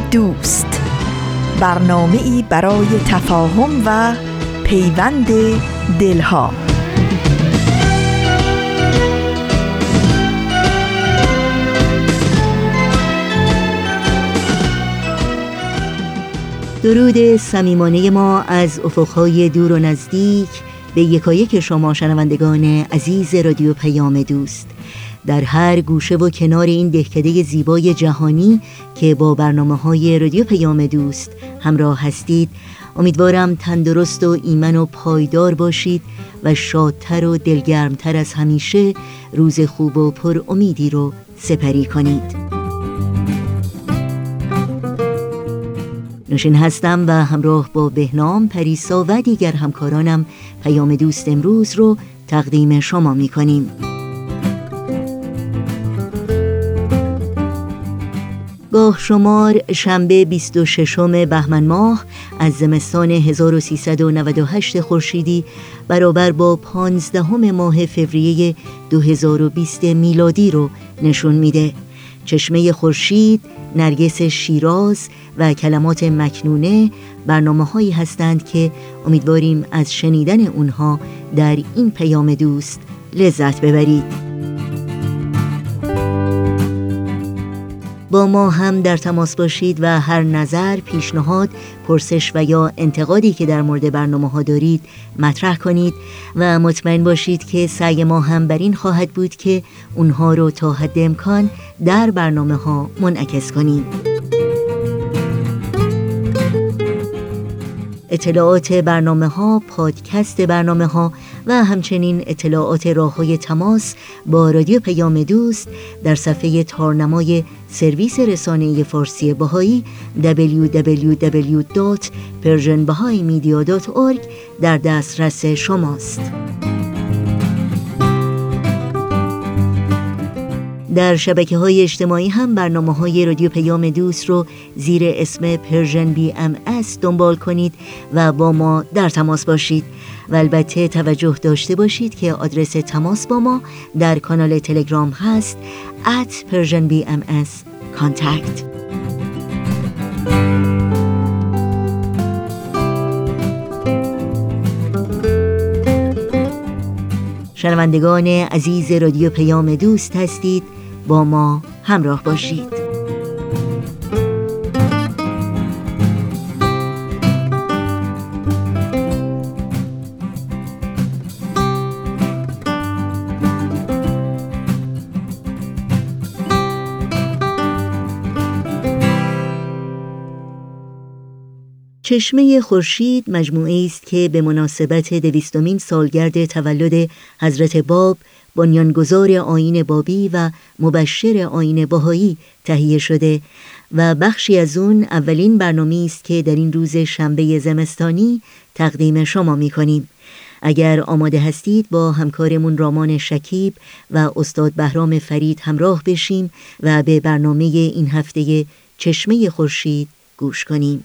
دوست. برنامه ای برای تفاهم و پیوند دلها. درود صمیمانه ما از افقهای دور و نزدیک به یکایک شما شنوندگان عزیز رادیو پیام دوست. در هر گوشه و کنار این دهکده زیبای جهانی که با برنامه های رادیو پیام دوست همراه هستید امیدوارم تندرست و ایمن و پایدار باشید و شادتر و دلگرمتر از همیشه روز خوب و پر امیدی رو سپری کنید. نوشین هستم و همراه با بهنام پریسا و دیگر همکارانم پیام دوست امروز رو تقدیم شما می کنیم گاه شمار شنبه 26 بهمن ماه از زمستان 1398 خورشیدی برابر با 15 ماه فوریه 2020 میلادی رو نشون میده. چشمه خورشید، نرگس شیراز و کلمات مکنونه برنامه هایی هستند که امیدواریم از شنیدن اونها در این پیام دوست لذت ببرید. با ما هم در تماس باشید و هر نظر، پیشنهاد، پرسش و یا انتقادی که در مورد برنامه ها دارید مطرح کنید و مطمئن باشید که سعی ما هم بر این خواهد بود که اونها رو تا حد امکان در برنامه ها منعکس کنیم. اطلاعات برنامه ها، پادکست برنامه ها و همچنین اطلاعات راه های تماس با رادیو پیام دوست در صفحه تارنمای سرویس رسانه فارسی باهایی www.persianbahaimedia.org در دسترس شماست. در شبکه های اجتماعی هم برنامه های رادیو پیام دوست رو زیر اسم Persian BMS دنبال کنید و با ما در تماس باشید. و البته توجه داشته باشید که آدرس تماس با ما در کانال تلگرام هست at persianbms contact. شنوندگان عزیز رادیو پیام دوست هستید. با ما همراه باشید. چشمه خورشید مجموعه است که به مناسبت دویستمین سالگرد تولد حضرت باب بنیانگذار آین بابی و مبشر آین باهایی تهیه شده و بخشی از اون اولین برنامه است که در این روز شنبه زمستانی تقدیم شما می کنیم. اگر آماده هستید با همکارمون رامان شکیب و استاد بهرام فرید همراه بشیم و به برنامه این هفته چشمه خورشید گوش کنیم.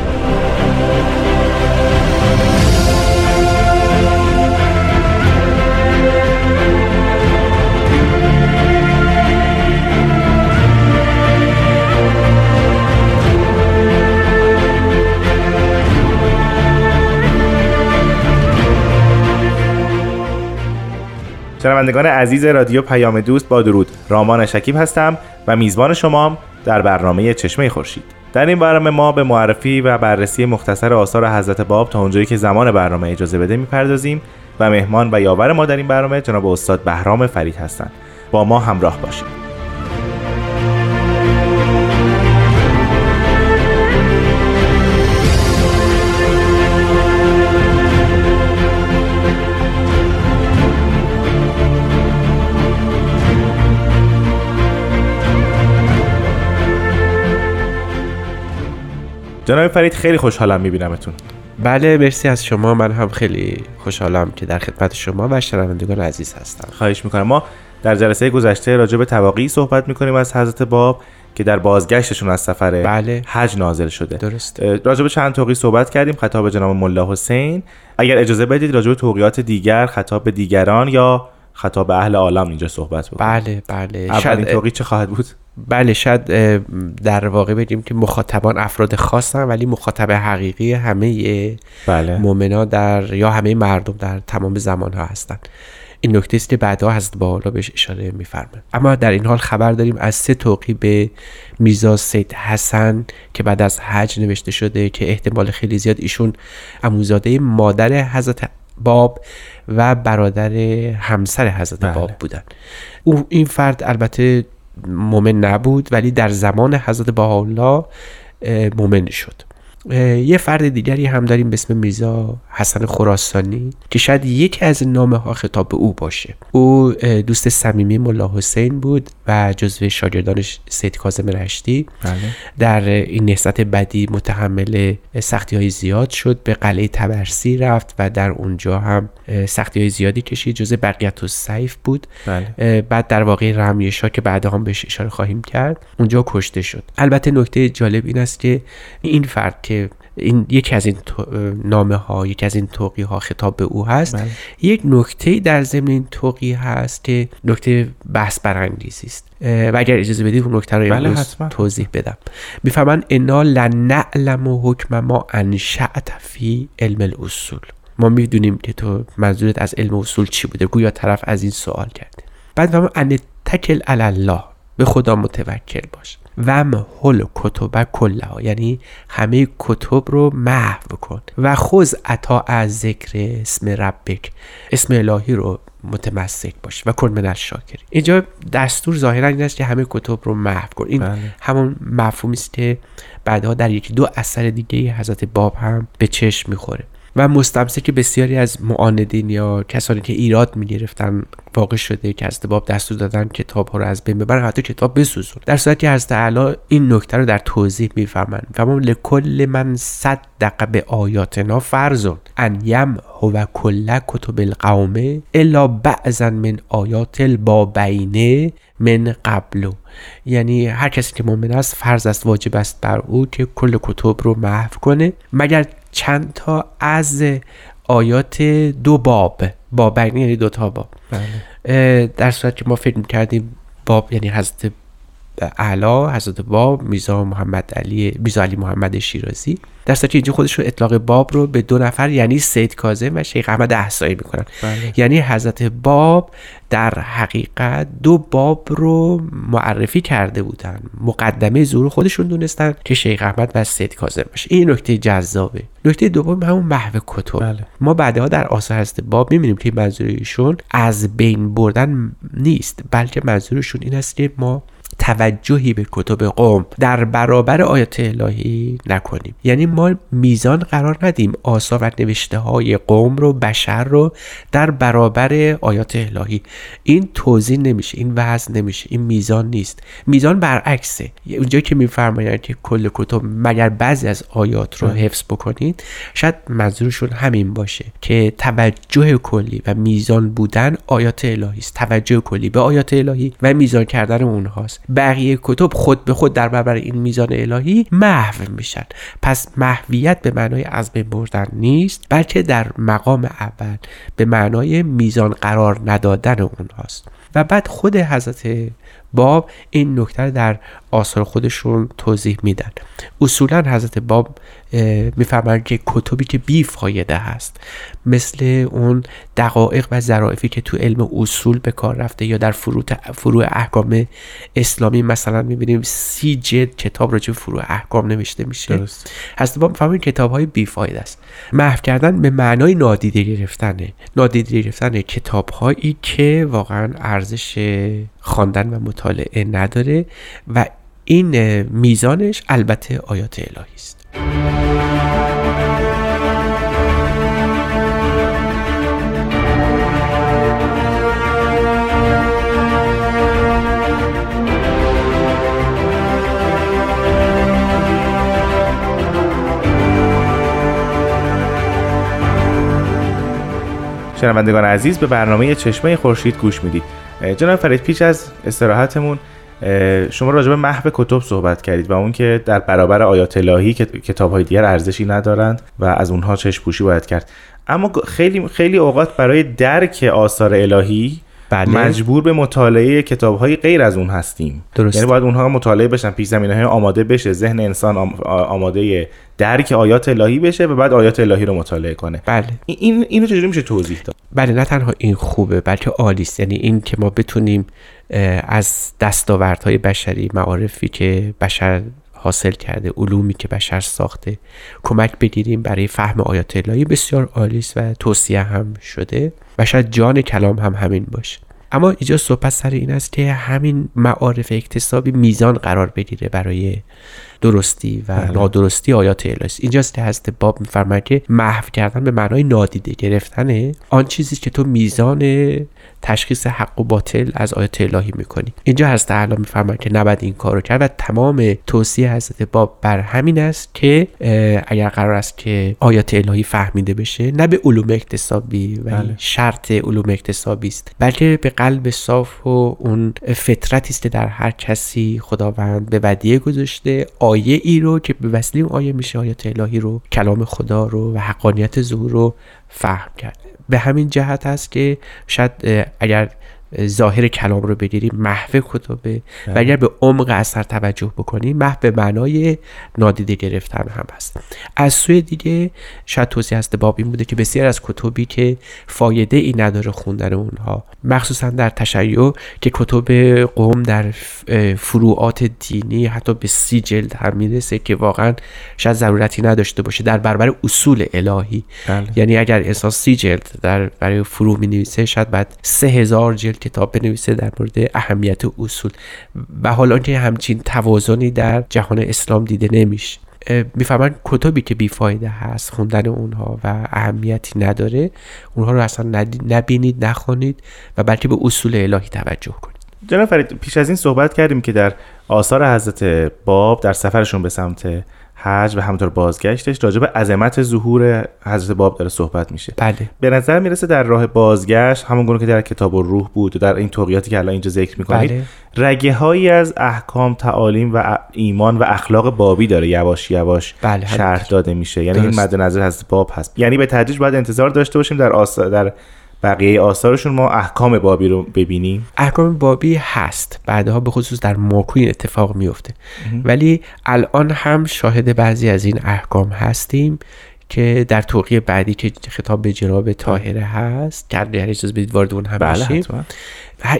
شنوندگان عزیز رادیو پیام دوست با درود. رامان شکیب هستم و میزبان شما در برنامه چشمه خورشید. در این برنامه ما به معرفی و بررسی مختصر آثار حضرت باب تا اونجایی که زمان برنامه اجازه بده می‌پردازیم و مهمان و یاور ما در این برنامه جناب استاد بهرام فرید هستند. با ما همراه باشید. جناب فرید خیلی خوشحالم میبینمتون. بله مرسی از شما. من هم خیلی خوشحالم که در خدمت شما و شنوندگان عزیز هستم. خواهش می‌کنم. ما در جلسه گذشته راجع به تواقی صحبت می‌کنیم از حضرت باب که در بازگشتشون از سفر بله. حج نازل شده. درست. راجع به چند توقی صحبت کردیم. خطاب جناب ملا حسین. اگر اجازه بدید راجع به توقیات دیگر خطاب به دیگران یا خطاب اهل عالم اینجا صحبت بکنیم بله بله. اولین توقی چه خواهد بود؟ بله شاید در واقع بگیم که مخاطبان افراد خاصن ولی مخاطب حقیقی همه بله. مؤمنا در یا همه مردم در تمام زمان ها هستند. این نکته است که بعدها حضرت بالا بهش اشاره میفرمایند اما در این حال خبر داریم از سه توقی به میرزا سید حسن که بعد از حج نوشته شده که احتمال خیلی زیاد ایشون اموزاده مادر حضرت باب و برادر همسر حضرت بله. باب بودن او این فرد البته مؤمن نبود ولی در زمان حضرت بهاءالله مؤمن شد یه فرد دیگری هم داریم به اسم میرزا حسن خراسانی که شاید یکی از نامه ها خطاب به او باشه. او دوست صمیمی ملا حسین بود و جزو شاگردانش سید کاظم رشتی. بله. در این نهضت بدی متحمل سختی های زیاد شد به قلعه تبرسی رفت و در اونجا هم سختی های زیادی کشید جزء بقیت و سیف بود. بله. بعد در واقع رمیشا که بعد هم بهش اشاره خواهیم کرد. اونجا کشته شد. البته نکته جالب این است که این فرد که این یکی از این نامه ها یکی از این توقی ها خطاب به او هست. بله. یک نکته در ضمن این توقی هست که نکته بحث برانگیزی است. و اگر اجازه بدید اون نکته رو بله توضیح بدم. می‌فهمن انا لنعلم و حکم ما انشأت فی علم الاصول. ما می‌دونیم که تو منظورت از علم اصول چی بوده. گویا طرف از این سوال کرده. بعد می‌فهمن ان تکل الله. به خدا متوکل باش. و محل کتب کلها یعنی همه کتب رو محو کن. و خوز عطا از ذکر اسم ربک. اسم الهی رو متمسک باش و کن من الشاکری اینجا دستور ظاهرا این است که همه کتب رو محو کن. این بله. همون مفهومی است که بعدها در یکی دو اثر دیگه حضرت باب هم به چشم می‌خوره. و مستمسک بسیاری از معاندین یا کسانی که ایراد می‌گرفتن واقع شده که حضرت باب دستور دادن کتاب ها رو از بین ببرن حتی کتاب بسوزون. در صورتی که اعلی این نکته رو در توضیح می‌فهمن فهمم لکل من صدق به آیاتنا فرزون ان یم هو کل کتب القوم الا بعضا من آیات البابینه من قبلو یعنی هر کسی که مؤمن است فرض است واجب است بر او که کل کتب رو محو کنه. مگر چند تا از آیات دو باب بابین یعنی دو تا باب بله. در صورت که ما فکر می‌کردیم باب یعنی حضرت اعلا حضرت باب میرزا محمد علی میرزا علی محمد شیرازی. در صورتی اینجا خودش رو اطلاق باب رو به دو نفر یعنی سید کاظم و شیخ احمد احسایی می‌کنن. بله. یعنی حضرت باب در حقیقت دو باب رو معرفی کرده بودن. مقدمه ظهور خودشون دونستن که شیخ احمد و سید کاظم باشه. این نکته جذابه. نکته دوم همون محو کتب. بله. ما بعدها در آثار حضرت باب می‌بینیم که منظور ایشون از بین بردن نیست بلکه منظورشون این است که ما توجهی به کتب قوم در برابر آیات الهی نکنیم. یعنی ما میزان قرار ندیم آثار و نوشته های قوم رو بشر رو در برابر آیات الهی. این توضیح نمیشه این وزن نمیشه این میزان نیست. میزان برعکسه. اونجا که میفرمایند که کل کتب مگر بعضی از آیات رو حفظ بکنید شاید منظورشون همین باشه که توجه کلی و میزان بودن آیات الهی است. توجه کلی به آیات الهی و میزان کردن اونهاست. بقیه کتب خود به خود در برابر این میزان الهی محو میشن. پس محویت به معنای از بین بردن نیست بلکه در مقام اول به معنای میزان قرار ندادن اونهاست. و بعد خود حضرت باب این نکته در آثار خودشون توضیح میدن. اصولا حضرت باب میفرمایند که کتبی که بی فایده هست مثل اون دقایق و ظرافی که تو علم اصول به کار رفته یا در فروع, فروع احکام اسلامی مثلا می‌بینیم سی جلد کتاب راجع فروع احکام نوشته میشه. درست. حضرت باب میفرمایند کتاب های بی فایده است. محو کردن به معنای نادیده گرفتنه نادیده گرفتن کتاب هایی که واقعا ارزش خواندن و مطالعه نداره و این میزانش البته آیات الهی است. شنوندگان عزیز به برنامه چشمه خورشید گوش می‌دید. جناب فرید پیش از استراحتمون شما راجع به محو کتب صحبت کردید و اون که در برابر آیات الهی که کتاب های دیگر ارزشی ندارند و از اونها چشم پوشی باید کرد. اما خیلی خیلی اوقات برای درک آثار الهی بله. مجبور به مطالعه کتاب های غیر از اون هستیم. درست. یعنی باید اونها مطالعه بشن پیش زمینه های آماده بشه ذهن انسان آماده درک آیات الهی بشه و بعد آیات الهی رو مطالعه کنه. بله. این اینو چجوری میشه توضیح داد؟ بله نه تنها این خوبه بلکه عالی یعنی این که ما بتونیم از دستاوردهای بشری معارفی که بشر حاصل کرده علومی که بشر ساخته کمک بگیریم برای فهم آیات الهی. بسیار عالی است و توصیه هم شده. و شاید جان کلام هم همین باشه. اما اینجا صحبت سر این است که همین معارف اکتسابی میزان قرار بگیره برای درستی و بله. نادرستی آیات الهی اینجاست که هست باب میفرماید که محو کردن به معنای نادیده گرفتن آن چیزی که تو میزان تشخیص حق و باطل از آیات الهی می‌کنی اینجا هست تعالی میفرماید که نباید این کارو کرد و تمام توصیه حضرت باب بر همین است که اگر قرار است که آیات الهی فهمیده بشه نه به علوم اکتسابی و بله. شرط علوم اکتسابی است بلکه به قلب صاف و اون فطرتی است که در هر کسی خداوند به ودیه گذاشته آیه ای رو که به وسیله اون آیه میشه آیات الهی رو کلام خدا رو و حقانیت ظهور رو فهم کرد. به همین جهت است که شاید اگر ظاهر کلام رو بگیریم محو کتبه و اگر به عمق اثر توجه بکنیم محو به معنای نادیده گرفتن هم هست. از سوی دیگه شاید توصیه هست باب این بوده که بسیار از کتبی که فایده ای نداره خوندن اونها مخصوصا در تشیع که کتب قوم در فروعات دینی حتی به سی جلد هم می‌رسه که واقعا شاید ضرورتی نداشته باشه در برابر اصول الهی. بله. یعنی اگر انسان سی جلد در برای فروع می نویسه شاید بعد سه هزار جلد کتاب بنویسه در مورد اهمیت اصول. و حالا که همچین توازنی در جهان اسلام دیده نمیشه. می‌فهمن کتابی که بیفایده هست خوندن اونها و اهمیتی نداره اونها رو اصلا نبینید نخوانید و بلکه به اصول الهی توجه کنید. جناب فرید پیش از این صحبت کردیم که در آثار حضرت باب در سفرشون به سمت حج و همطور بازگشتش راجع به عظمت ظهور حضرت باب داره صحبت میشه. بله. به نظر می‌رسه در راه بازگشت همون گونه که در کتاب و روح بود و در این توقیاتی که الان اینجا ذکر می‌کنید بله. رگه هایی از احکام تعالیم و ایمان و اخلاق بابی داره. یواش یواش بله. شرح داده میشه. یعنی این مد نظر حضرت باب هست. یعنی به تدریج باید انتظار داشته باشیم در آس... در بقیه آثارشون ما احکام بابی رو ببینیم. احکام بابی هست. بعدها به خصوص در ماکو اتفاق میفته. ولی الان هم شاهد بعضی از این احکام هستیم. که در توقیه بعدی که خطاب به جناب طاهره هست که اگر اجازه بدید وارد اون هم بله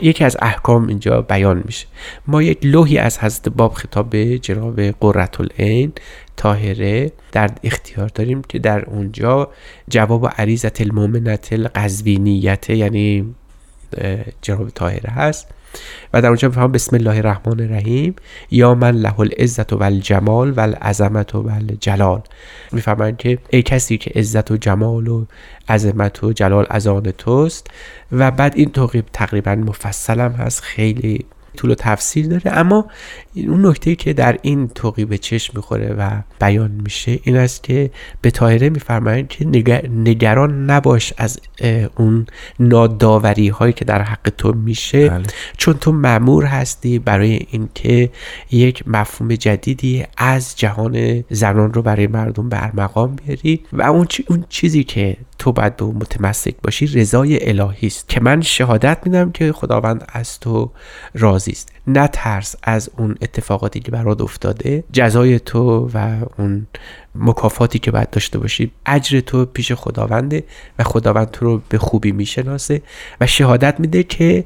یکی از احکام اینجا بیان میشه. ما یک لوحی از حضرت باب خطاب به جناب قررت العین تاهره در اختیار داریم که در اونجا جواب عریضت المومنت القزوینیت یعنی جناب تاهره هست. و در اونجا میفهم بسم الله الرحمن الرحیم یا من له العزت و الجمال و العظمت و الجلال. می‌فهمن که ای کسی که عزت و جمال و عظمت و جلال از آن توست و بعد این توقیب تقریبا مفصلم هست خیلی طول و تفسیر داره. اما اون نکته که در این توقی به چشم می‌خوره و بیان میشه این است که به تاهره میفرمایند که نگران نباش از اون ناداوری هایی که در حق تو میشه. بله. چون تو معمور هستی برای اینکه یک مفهوم جدیدی از جهان زنان رو برای مردم به ارمغان بیاری و اون, اون چیزی که تو باید به اون متمسک باشی رضای الهی است. که من شهادت میدم که خداوند از تو راضی است. نترس از اون اتفاقاتی که برات افتاده جزای تو و اون مکافاتی که باید داشته باشی اجر تو پیش خداونده و خداوند تو رو به خوبی می‌شناسه و شهادت میده که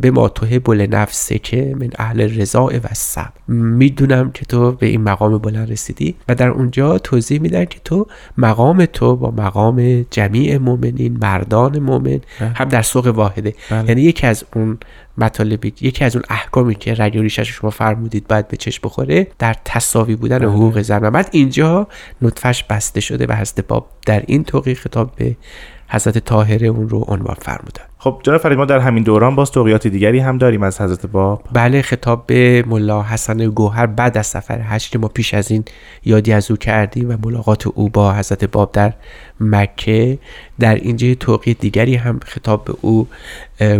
به ما توه بل نفسه که من اهل رضا و صبر می‌دونم که تو به این مقام بلند رسیدی و در اونجا توضیح میدن که تو مقام تو با مقام جمیع مؤمنین مردان مؤمن هم در سوق واحده بله. یعنی یکی از اون مطالبی یکی از اون احکامی که رگ و شما فرمودید باید به چشم بخوره در تساوی بودن بله. حقوق زن و بعد اینجا نطفش بسته شده و حضرت باب در این توقیه خطاب به حضرت طاهره اون رو عنوان فرمودن. خب جناب فرید ما در همین دوران باز توقیات دیگری هم داریم از حضرت باب. بله خطاب به ملا حسن گوهر بعد از سفر حج که ما پیش از این یادی از او کردیم و ملاقات او با حضرت باب در مکه. در اینجا توقیه دیگری هم خطاب به او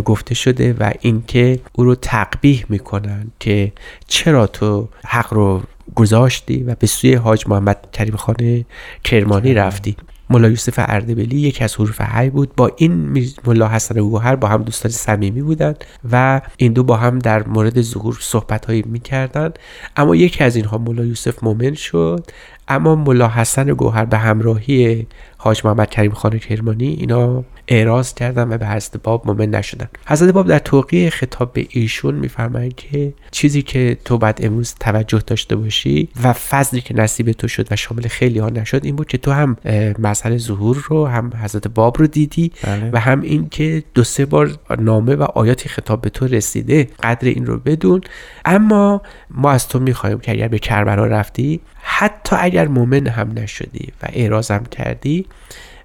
گفته شده و اینکه او رو تقبیح می‌کنن که چرا تو حق رو گذاشتی و به سوی حاج محمد کریم خان کرمانی رفتی. ملا یوسف اردبیلی یکی از حروف حی بود. با این ملا حسن گوهر با هم دوستان صمیمی بودند و این دو با هم در مورد ظهور صحبت هایی می‌کردن اما یکی از اینها ملا یوسف مومن شد. اما ملا حسن گوهر به همراهی حاج محمد کریم خان کرمانی اینا اعراض کردن و به حضرت باب مومن نشدن حضرت باب در توقیه خطاب به ایشون میفرمایند که چیزی که تو بعد امروز توجه داشته باشی و فضلی که نصیب تو شد و شامل خیلی ها نشد این بود که تو هم مسئله ظهور رو هم حضرت باب رو دیدی بله. و هم این که دو سه بار نامه و آیاتی خطاب به تو رسیده قدر این رو بدون اما ما از تو می‌خواهیم که اگر به کربلا رفتی حتی اگر مؤمن هم نشدی و اعراض هم کردی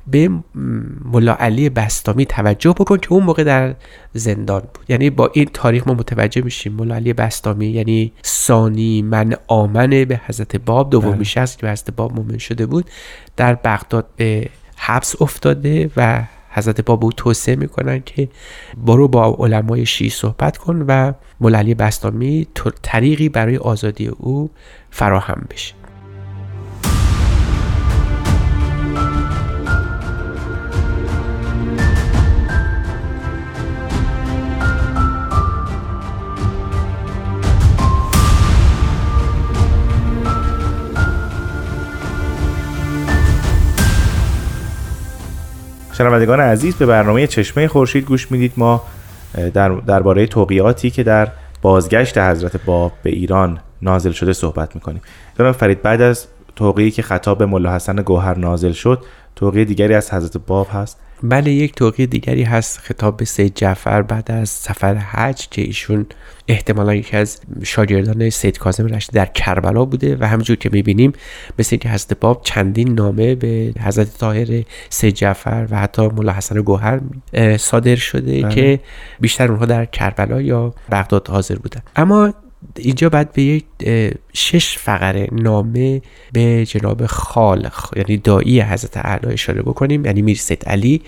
به ملا علی بستامی توجه بکن که اون موقع در زندان بود. یعنی با این تاریخ ما متوجه میشیم ملا علی بستامی یعنی ثانی من آمنه به حضرت باب دومی شخص که به حضرت باب مؤمن شده بود. در بغداد به حبس افتاده و حضرت باب او توصیه می‌کنن که برو با علمای شیعی صحبت کن و مولا علی بستامی طریقی برای آزادی او فراهم بشه. شنوندگان عزیز به برنامه چشمه خورشید گوش می‌دید. ما در درباره توقیاتی که در بازگشت حضرت باب به ایران نازل شده صحبت می‌کنیم. جناب فرید بعد از توقیی که خطاب به ملا حسن گوهر نازل شد توقیه دیگری از حضرت باب هست؟ بله یک توقیه دیگری هست خطاب به سید جعفر بعد از سفر حج که ایشون احتمالا یکی از شاگردان سید کاظم رشتی در کربلا بوده و همینجور که می‌بینیم مثل اینکه حضرت باب چندین نامه به حضرت طاهر سید جعفر و حتی مولا حسن گوهر صادر شده بله. که بیشتر اونها در کربلا یا بغداد حاضر بودن اما اینجا باید به یک شش فقره نامه به جناب خالق یعنی دایی حضرت اعلی اشاره بکنیم یعنی میر سید علی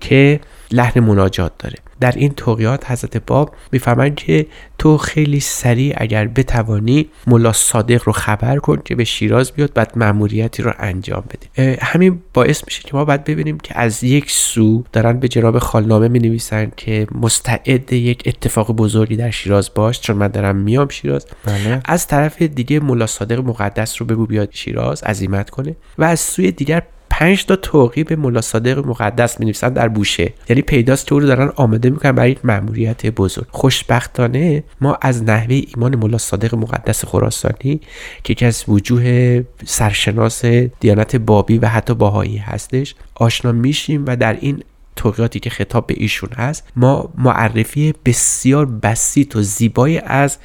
که لحن مناجات داره. در این توقیات حضرت باب می‌فهمند که تو خیلی سریع اگر بتوانی ملا صادق رو خبر کن که به شیراز بیاد بعد مأموریتی رو انجام بده. همین باعث میشه که ما باید ببینیم که از یک سو دارن به جناب خالنامه می نویسن که مستعد یک اتفاق بزرگی در شیراز باش چون من دارم میام شیراز. بله. از طرف دیگه ملا صادق مقدس رو بگو بیاد شیراز عزیمت کنه. و از سوی دیگر پنج تا توقی به ملا صادق مقدس می در بوشه. یعنی پیداست که او رو دارن آماده می‌کنن برای یک مأموریت بزرگ. خوشبختانه ما از نحوه ایمان ملا صادق مقدس خراسانی که یکی از وجوه سرشناس دیانت بابی و حتی باهایی هستش آشنا میشیم و در این توقیاتی که خطاب به ایشون هست ما معرفی بسیار بسیط و زیبایی از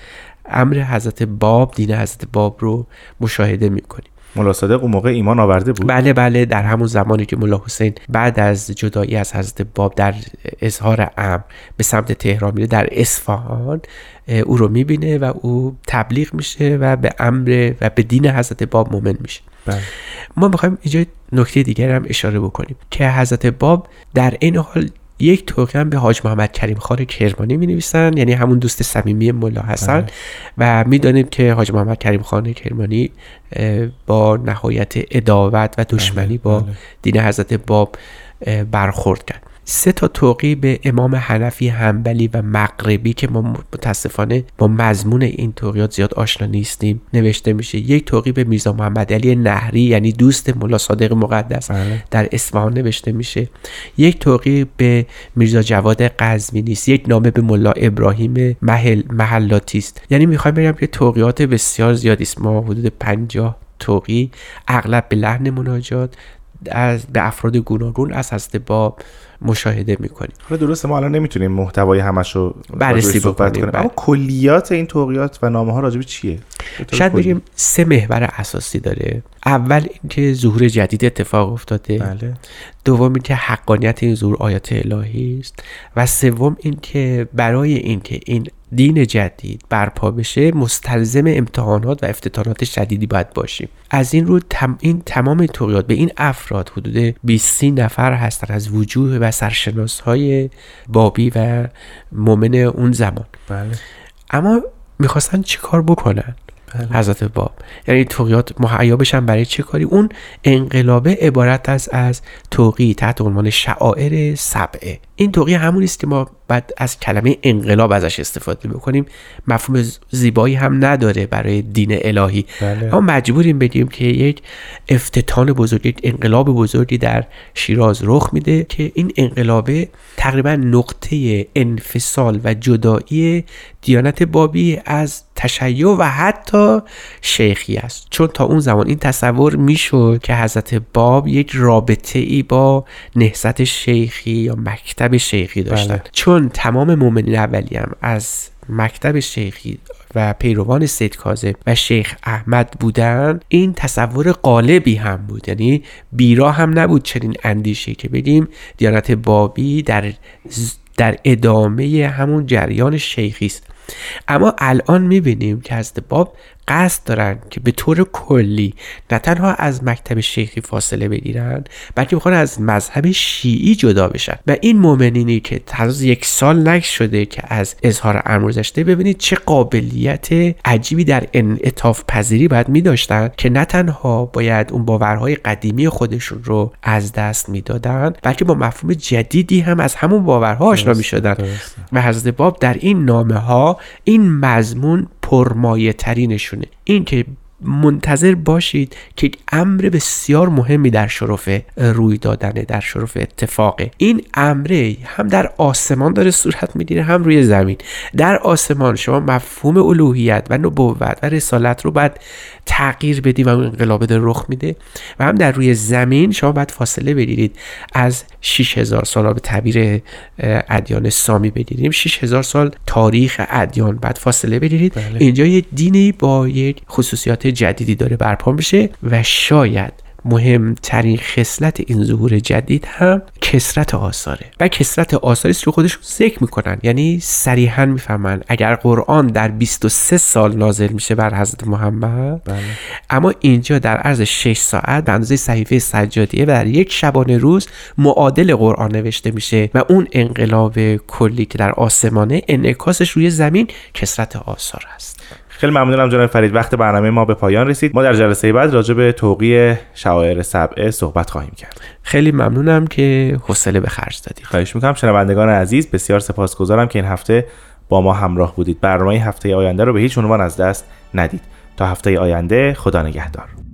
امر حضرت باب دین حضرت باب رو مشاهده می‌کنیم. ملا صادق اون موقع ایمان آورده بود بله بله در همون زمانی که ملا حسین بعد از جدایی از حضرت باب در اظهار امر به سمت تهران میره در اصفهان او رو می‌بینه و او تبلیغ میشه و به امر و به دین حضرت باب مؤمن میشه بله. ما می‌خوایم اینجا نکته دیگر هم اشاره بکنیم که حضرت باب در این حال یک هم به حاج محمد کریم خان کرمانی می نویسن یعنی همون دوست صمیمی ملا حسن بله. و می‌دانیم که حاج محمد کریم خان کرمانی با نهایت اداوت و دشمنی با بله. دین حضرت باب برخورد کرد سه تا توقی به امام حنفی همبلی و مغربی که ما متاسفانه با مضمون این توقیات زیاد آشنا نیستیم. نوشته میشه یک توقی به میرزا محمد علی نهری یعنی دوست ملا صادق مقدس. بله. در اصفهان نوشته میشه یک توقی به میرزا جواد قزوینی است یک نامه به ملا ابراهیم محل محلاتی است. یعنی می‌خوایم بگم که توقیات بسیار زیادی است. ما حدود 50 توقی اغلب به لحن مناجات از به افراد گوناگون از حضرت باب مشاهده می‌کنیم. حالا درسته ما الان نمی‌تونیم محتوای همش رو بررسی بکنیم، کنیم. بله. اما کلیات این توقیات و نامه ها راجب چیه؟ شاید. بگیم سه محور اساسی داره. اول اینکه ظهور جدید اتفاق افتاده. بله. دوم اینکه حقانیت این ظهور آیات الهی است. و سوم اینکه برای اینکه این دین جدید برپا بشه مستلزم امتحانات و افتتانات شدیدی باید باشیم. از این رو تم این تمام توقیات به این افراد حدود 20 نفر هستن از وجوه و سرشناس های بابی و مؤمن اون زمان. بله. اما می‌خواستن چیکار بکنن؟ حضرت باب. یعنی توقیات مهیا بشن برای چه کاری؟ اون انقلابه عبارت از از توقی تحت عنوان شعائر سبعه این توقی همون است که ما بعد از کلمه انقلاب ازش استفاده بکنیم. مفهوم زیبایی هم نداره برای دین الهی. بله. اما مجبوریم بگیم که یک افتتان بزرگ یک انقلاب بزرگی در شیراز رخ میده که این انقلابه تقریبا نقطه انفصال و جدایی دیانت بابی از تشیع و حتی شیخی است. چون تا اون زمان این تصور می‌شد که حضرت باب یک رابطه ای با نهضت شیخی یا مکتب شیخی داشتن. بله. چون تمام مؤمنین اولی هم از مکتب شیخی و پیروان سید کاظم و شیخ احمد بودن این تصور قالبی هم بود. یعنی بیرا هم نبود چنین اندیشه که بگیم. دیانت بابی در در ادامه همون جریان شیخی است. اما الان می‌بینیم که حضرت باب قصد دارن که به طور کلی نه تنها از مکتب شیخی فاصله بگیرن بلکه می‌خوان از مذهب شیعی جدا بشن و این مؤمنینی که هنوز یک سال نشده که از اظهار امر گذشته ببینید چه قابلیت عجیبی در انعطاف پذیری باید میداشتن که نه تنها باید اون باورهای قدیمی خودشون رو از دست می‌دادن بلکه با مفهوم جدیدی هم از همون باورها آشنا می‌شدن. و حضرت باب در این نامه ها این مضمون پرمایه ترینشونه این که منتظر باشید که یک امر بسیار مهمی در شرف روی دادنه در شرف اتفاقه این امره هم در آسمان داره صورت می‌گیره هم روی زمین. در آسمان شما مفهوم الوهیت و نبوت و رسالت رو باید تغییر بدی و اون انقلابه داره رخ میده و هم در روی زمین شما باید فاصله بگیرید. از 6000 سال به تعبیر ادیان سامی بگیریم. 6000 سال تاریخ ادیان. بعد فاصله بگیرید. اینجا یه دینی با یک خصوصیات جدیدی داره برپا میشه و شاید مهمترین خصلت این ظهور جدید هم کسرت آثاره. و کسرت آثاری است که خودشون ذکر می‌کنن. یعنی صریحا می‌فهمن اگر قرآن در 23 سال نازل میشه بر حضرت محمد بله. اما اینجا در عرض 6 ساعت به اندازه صحیفه سجادیه و در یک شبانه روز معادل قرآن نوشته میشه و اون انقلاب کلی که در آسمانه انعکاسش روی زمین کسرت آثار است. خیلی ممنونم جناب فرید. وقت برنامه ما به پایان رسید. ما در جلسه بعد راجع به توقی شعائر سبعه صحبت خواهیم کرد. خیلی ممنونم که حوصله به خرج دادید. خواهش می‌کنم. شنوندگان عزیز بسیار سپاسگزارم که این هفته با ما همراه بودید. برنامه هفته آینده رو به هیچ عنوان از دست ندید. تا هفته آینده خدا نگهدار.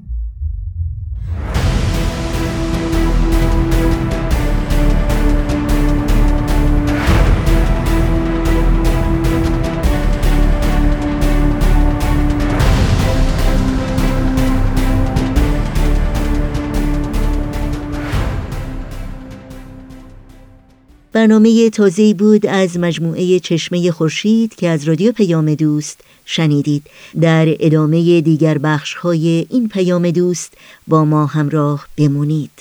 برنامه تازه‌ای بود از مجموعه چشمه خورشید که از رادیو پیام دوست شنیدید. در ادامه دیگر بخش‌های این پیام دوست با ما همراه بمونید.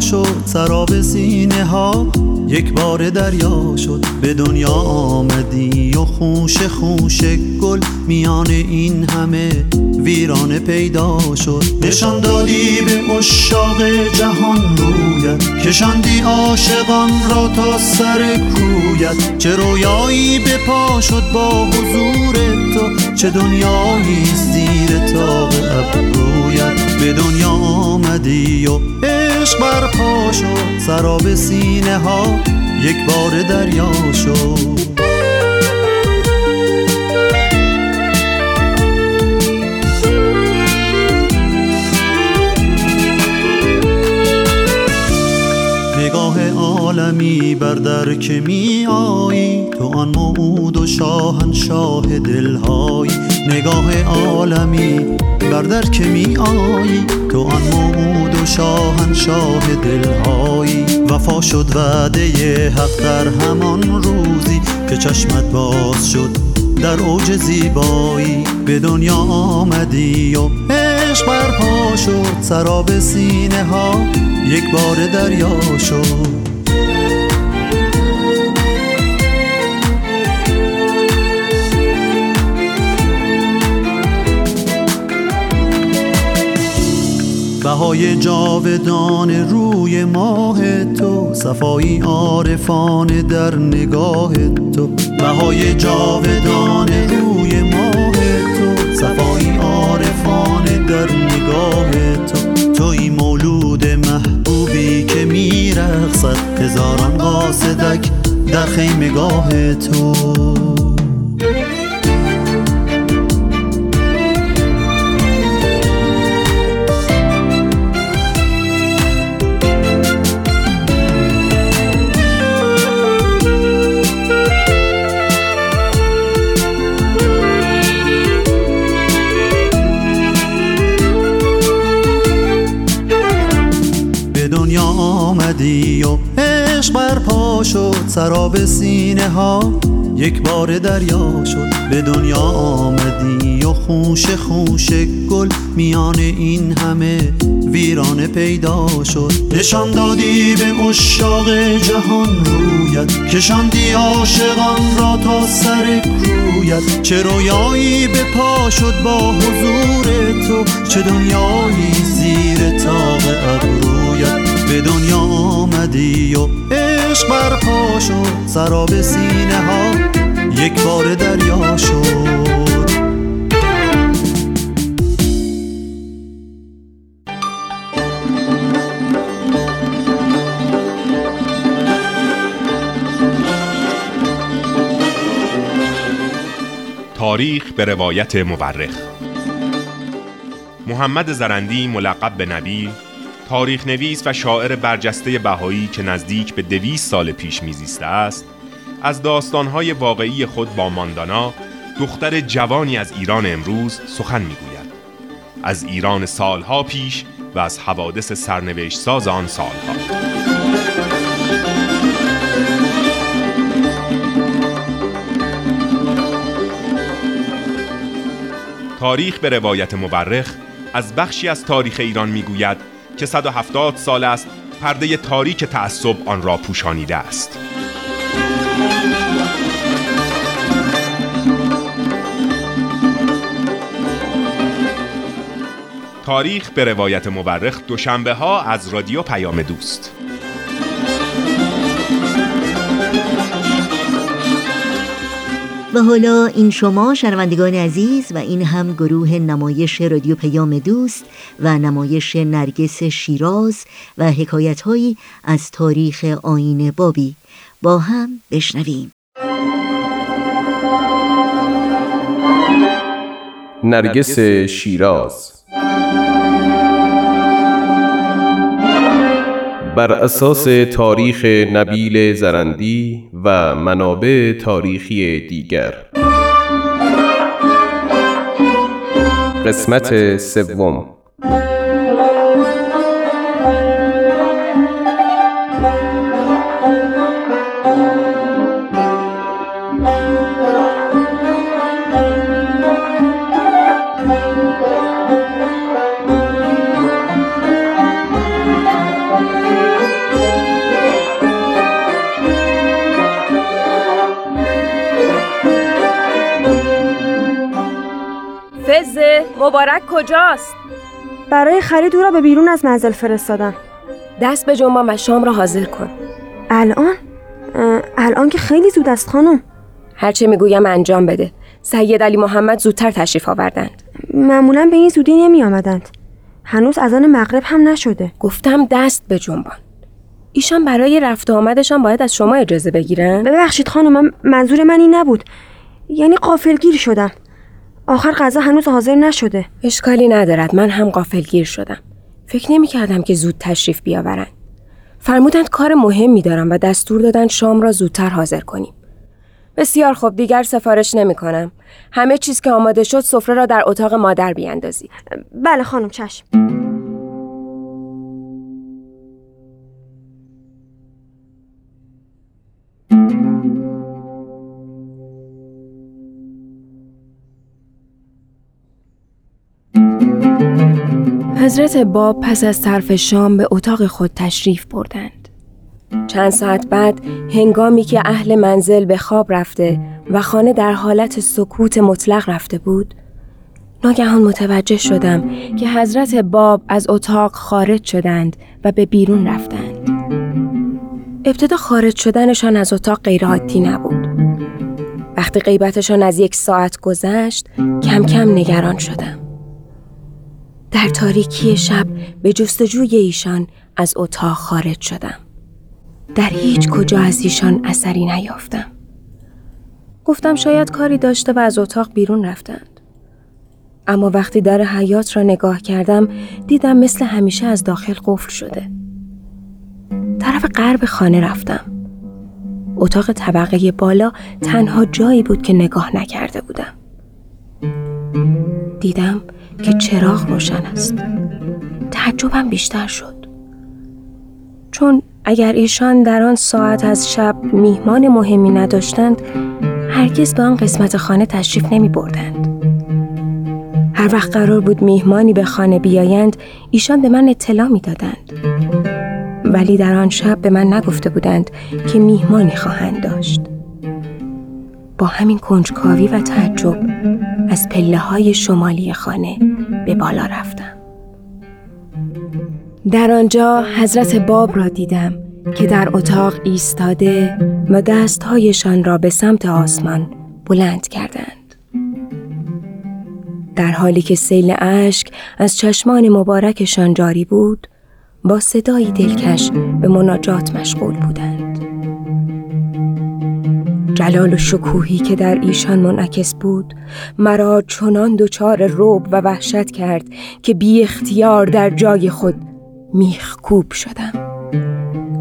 شد سراب سینه ها. یک بار دریا شد به دنیا آمدی و خوش خوش گل میان این همه ویرانه پیدا شد. نشان دادی به اشاق جهان رویت کشاندی عاشقان را تا سر کویت. چه رویایی به پا شد با حضور تو چه دنیایی زیر تاق ابرویت. به دنیا آمدی و عشق برپا شد. سراب سینه ها یک بار دریا شد. نگاه عالمی بر در که می آیی. تو آن موعود و شاهنشاه دلهایی. نگاه عالمی بر در که می آیی تو آن موعود و شاهنشاه دلهایی. وفا شد وعده حق در همان روزی که چشمت باز شد در اوج زیبایی. به دنیا آمدی و عشق برپا شد سراب سینه ها یک بار دریا شد. بهای جاودان روی ماه تو صفایی عارفان در نگاه تو. بهای جاودان روی ماه تو صفایی عارفان در نگاه تو. توی مولود محبوبی که میرقصد هزاران قاصدک در خیمگاه تو. دنیا آمدی و عشق برپا شد سراب سینه ها یک بار دریا شد. به دنیا آمدی و خوش خوش گل میان این همه ویرانه پیدا شد. نشان دادی به اشاق جهان رویت کشاندی عاشقان را تا سر کویت. چه رویایی به پا شد با حضور تو چه دنیایی زیر تاق ابرویت. به دنیا آمدی و عشق برپا شد سراب سینه ها یک بار دریا شد. تاریخ به روایت مورخ. محمد زرندی ملقب به نبی تاریخ نویس و شاعر برجسته بهایی که نزدیک به دویست سال پیش میزیسته است از داستانهای واقعی خود با ماندانا دختر جوانی از ایران امروز سخن می‌گوید. از ایران سالها پیش و از حوادث سرنوشت ساز آن سالها. تاریخ به روایت مورخ از بخشی از تاریخ ایران می‌گوید که 170 سال است پرده تاریک تعصب آن را پوشانیده است. تاریخ به روایت مورخ دوشنبه ها از رادیو پیام دوست. و حالا این شما شنوندگان عزیز و این هم گروه نمایش رادیو پیام دوست و نمایش نرگس شیراز و حکایت هایی از تاریخ آین بابی. با هم بشنویم. نرگس شیراز. بر اساس تاریخ نبیل زرندی و منابع تاریخی دیگر. قسمت سوم. مبارک کجاست؟ برای خرید او را به بیرون از منزل فرستادم. دست به جنبان و شام را حاضر کن. الان؟ الان که خیلی زود است خانم. هرچه می‌گویم انجام بده. سید علی محمد زودتر تشریف آوردند. معمولا به این زودی نمی آمدند هنوز از آن مغرب هم نشده. گفتم دست به جنبان. ایشان برای رفت آمدشان باید از شما اجازه بگیرن؟ ببخشید خانم من منظور من این نبود. یعنی قافلگیر شدم. آخر غذا هنوز حاضر نشده. اشکالی ندارد. من هم غافلگیر شدم. فکر نمی کردم که زود تشریف بیاورند. فرمودند کار مهمی دارم و دستور دادند شام را زودتر حاضر کنیم. بسیار خوب. دیگر سفارش نمی کنم همه چیز که آماده شد سفره را در اتاق مادر بیاندازید. بله خانم چشم. حضرت باب پس از صرف شام به اتاق خود تشریف بردند. چند ساعت بعد هنگامی که اهل منزل به خواب رفته و خانه در حالت سکوت مطلق رفته بود ناگهان متوجه شدم که حضرت باب از اتاق خارج شدند و به بیرون رفتند. ابتدا خارج شدنشان از اتاق غیرعادی نبود. وقتی غیبتشان از یک ساعت گذشت کم کم نگران شدم. در تاریکی شب به جستجوی ایشان از اتاق خارج شدم. در هیچ کجا از ایشان اثری نیافتم. گفتم شاید کاری داشته و از اتاق بیرون رفتند. اما وقتی در حیات را نگاه کردم دیدم مثل همیشه از داخل قفل شده. طرف غرب خانه رفتم. اتاق طبقه بالا تنها جایی بود که نگاه نکرده بودم. دیدم که چراغ روشن است. تعجبم بیشتر شد. چون اگر ایشان در آن ساعت از شب میهمان مهمی نداشتند هرگز به آن قسمت خانه تشریف نمی بردند. هر وقت قرار بود میهمانی به خانه بیایند ایشان به من اطلاع می دادند. ولی در آن شب به من نگفته بودند که میهمانی خواهند داشت. با همین کنجکاوی و تعجب از پله های شمالی خانه به بالا رفتم. در آنجا حضرت باب را دیدم که در اتاق ایستاده و دستهایشان را به سمت آسمان بلند کردند. در حالی که سیل اشک از چشمان مبارکشان جاری بود، با صدایی دلکش به مناجات مشغول بودند. جلال و شکوهی که در ایشان منعکس بود مرا چنان دچار روب و وحشت کرد که بی اختیار در جای خود میخکوب شدم.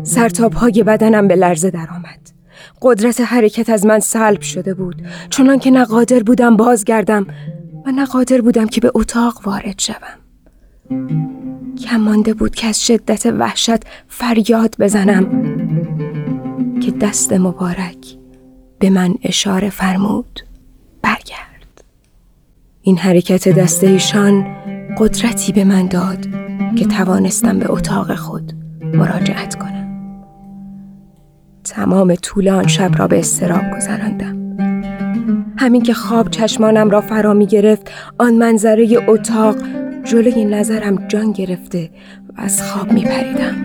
سرتاب های بدنم به لرزه درآمد. قدرت حرکت از من سلب شده بود. چنان که نه بودم بازگردم و نه قادر بودم که به اتاق وارد شوم. کم مانده بود که از شدت وحشت فریاد بزنم که دست مبارک به من اشاره فرمود. برگرد. این حرکت دست ایشان قدرتی به من داد که توانستم به اتاق خود مراجعت کنم. تمام طول آن شب را به استراب گذراندم. همین که خواب چشمانم را فرا می گرفت آن منظره اتاق جلوی نظرم جان گرفته و از خواب می پریدم.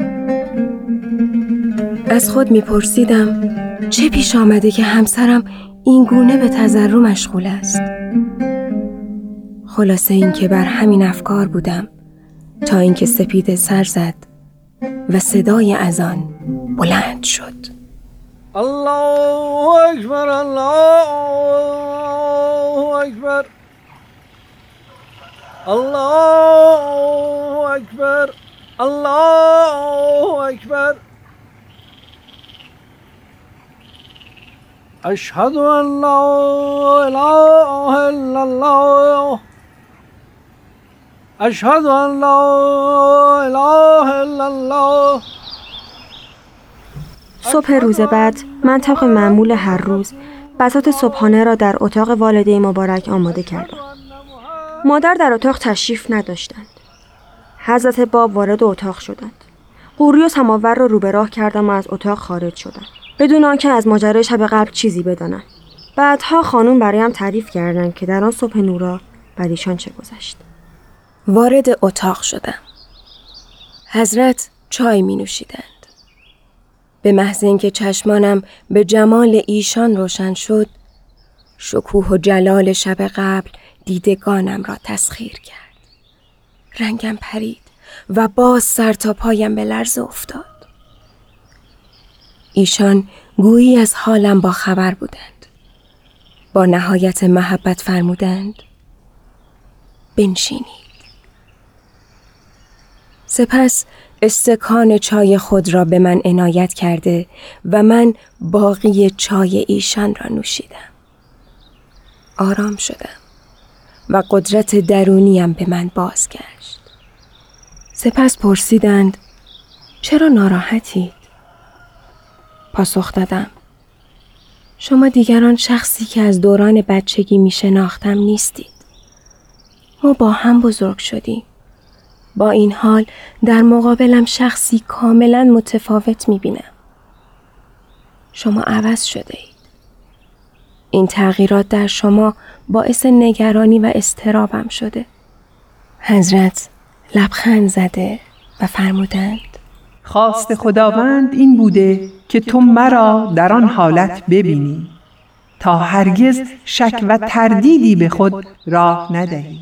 از خود می پرسیدم چه پیش آمده که همسرم این گونه به تذرو مشغول است؟ خلاصه این که بر همین افکار بودم تا اینکه سپید سر زد و صدای از آن بلند شد. الله اکبر الله اکبر. الله اکبر الله اکبر. اشهد ان لا اله الا الله اشهد ان لا اله الا الله صبح روز بعد من طبق معمول هر روز بسات صبحانه را در اتاق والده مبارک آماده کردم. مادر در اتاق تشریف نداشتند. حضرت باب وارد اتاق شدند. قوری و سماور را رو به راه کردم و از اتاق خارج شدم بدون آنکه از ماجرای شب قبل چیزی بدانم. بعدها خانم برایم تعریف کردند که در آن صبح نورا بر ایشان چه گذشت. وارد اتاق شدم. حضرت چای می نوشیدند. به محض اینکه چشمانم به جمال ایشان روشن شد شکوه و جلال شب قبل دیدگانم را تسخیر کرد. رنگم پرید و باز سر تا پایم به لرز افتاد. ایشان گویی از حالم با خبر بودند. با نهایت محبت فرمودند بنشینید. سپس استکان چای خود را به من عنایت کرده و من باقی چای ایشان را نوشیدم. آرام شدم و قدرت درونیم به من بازگشت. سپس پرسیدند چرا ناراحتید؟ پاسخ دادم. شما دیگران شخصی که از دوران بچگی می شناختم نیستید. ما با هم بزرگ شدیم. با این حال در مقابلم شخصی کاملا متفاوت می بینم شما عوض شده اید. این تغییرات در شما باعث نگرانی و استرابم شده. حضرت لبخند زده و فرمودند خواست خداوند این بوده که تو مرا در آن حالت ببینی تا هرگز شک و تردیدی به خود راه ندهی.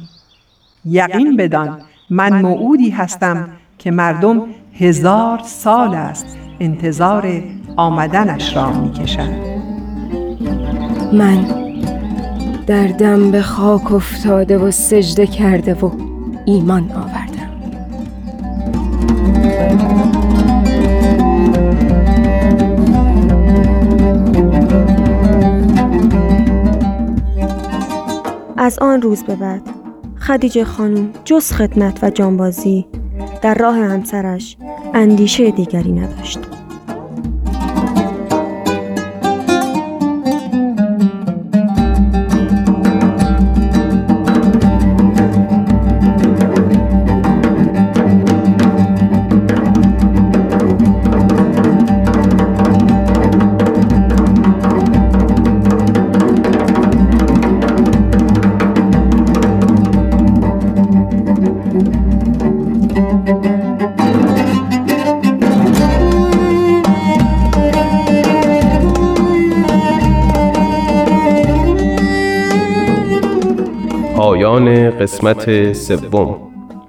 یقین بدان من موعودی هستم که مردم هزار سال است انتظار آمدنش را می‌کشند. من در دم به خاک افتاده و سجده کرده و ایمان آوردم. از آن روز به بعد خدیجه خانم جز خدمت و جانبازی در راه همسرش اندیشه دیگری نداشت. قسمت سوم.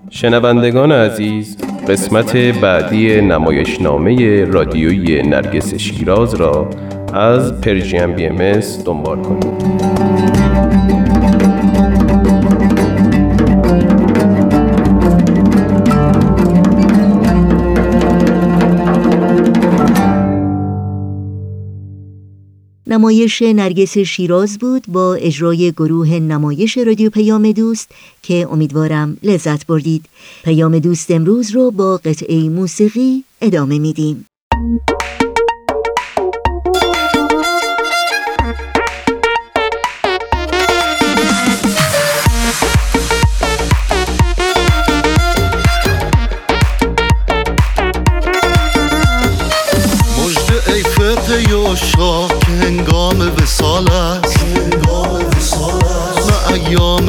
شنوندگان عزیز قسمت بعدی نمایشنامه رادیویی نرگس شیراز را از پرژیم بی ام دنبال کنید. نمایش نرگس شیراز بود با اجرای گروه نمایش رادیو پیام دوست که امیدوارم لذت بردید. پیام دوست امروز رو با قطعه موسیقی ادامه میدیم.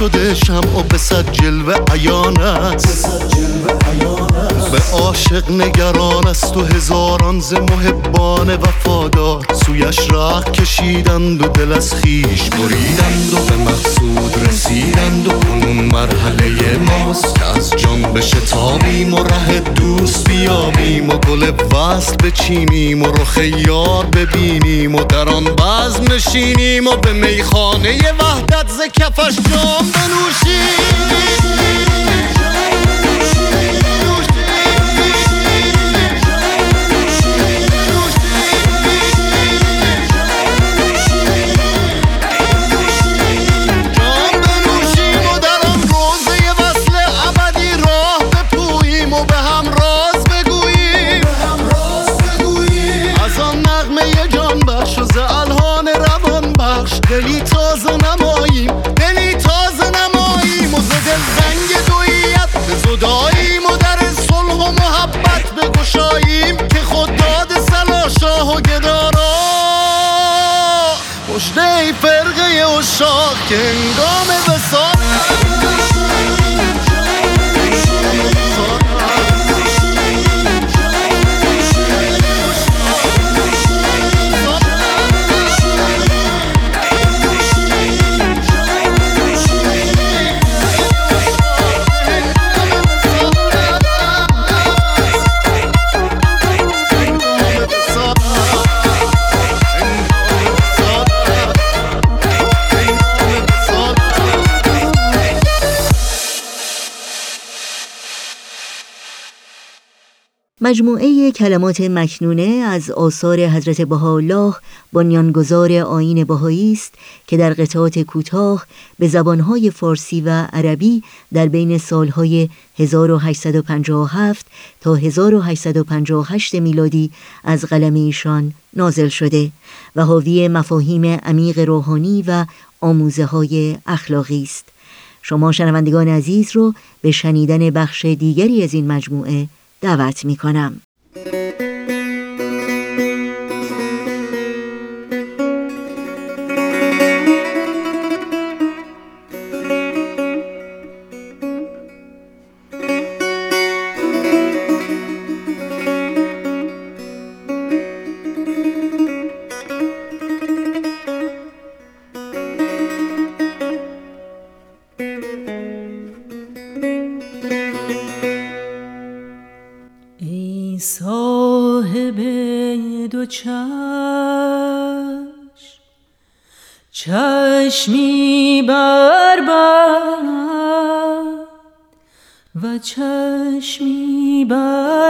شده شمع به صد جلوه عیانت به عاشق نگران است و هزاران ز محبان وفادار. سویش راه کشیدند و دل از خیش بریدند و به مقصود رسیدند و کنون مرحله ماست که از جان بشتابیم و ره دوست بیابیم و گل وصل بچینیم و رخ یار ببینیم و در آن بزم نشینیم و به میخانه وحدت ز کفش جام بنوشیم. שני פרגי אושות, כן גומר וסוף. مجموعه کلمات مکنونه از آثار حضرت بهاءالله بنیانگذار آیین بهایی است که در قطعات کوتاه به زبانهای فارسی و عربی در بین سالهای 1857 تا 1858 میلادی از قلم ایشان نازل شده و حاوی مفاهیم عمیق روحانی و آموزه های اخلاقی است. شما شنوندگان عزیز رو به شنیدن بخش دیگری از این مجموعه دعوت می کنم.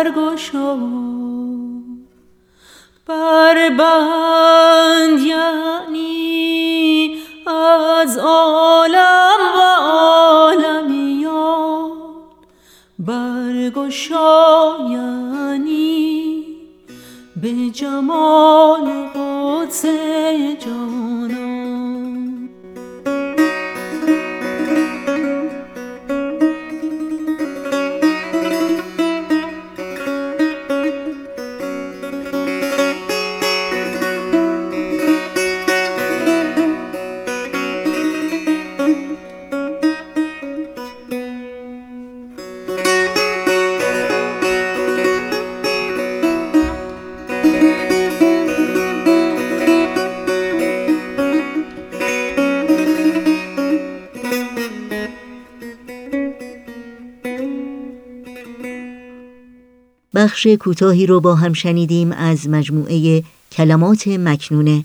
برگشا. بر بند یعنی از عالم و عالمیان. برگشا یعنی به جمال قدس جانان. بخش کوتاهی رو با هم شنیدیم از مجموعه کلمات مکنونه.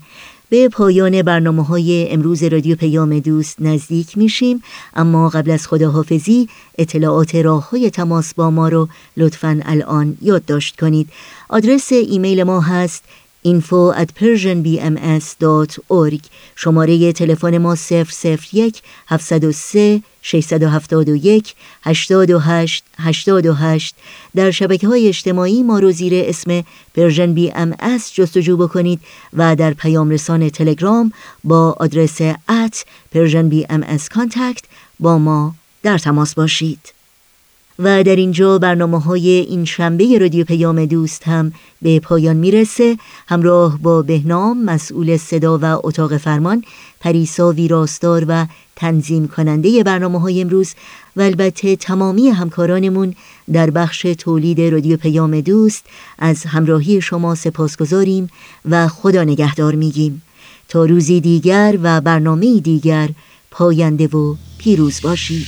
به پایان برنامه های امروز رادیو پیام دوست نزدیک میشیم اما قبل از خداحافظی اطلاعات راه های تماس با ما رو لطفا الان یادداشت کنید. آدرس ایمیل ما هست info at persianbms.org شماره تلفن ما 001 703 671 828 828 در شبکه های اجتماعی ما رو زیر اسم Persian BMS جستجو بکنید و در پیام رسان تلگرام با آدرس at S contact با ما در تماس باشید. و در اینجا برنامه های این شنبه رادیو پیام دوست هم به پایان می‌رسه. همراه با بهنام مسئول صدا و اتاق فرمان پریسا ویراستار و تنظیم کننده برنامه های امروز و البته تمامی همکارانمون در بخش تولید رادیو پیام دوست از همراهی شما سپاسگزاریم و خدا نگهدار میگیم. تا روزی دیگر و برنامه دیگر پاینده و پیروز باشید.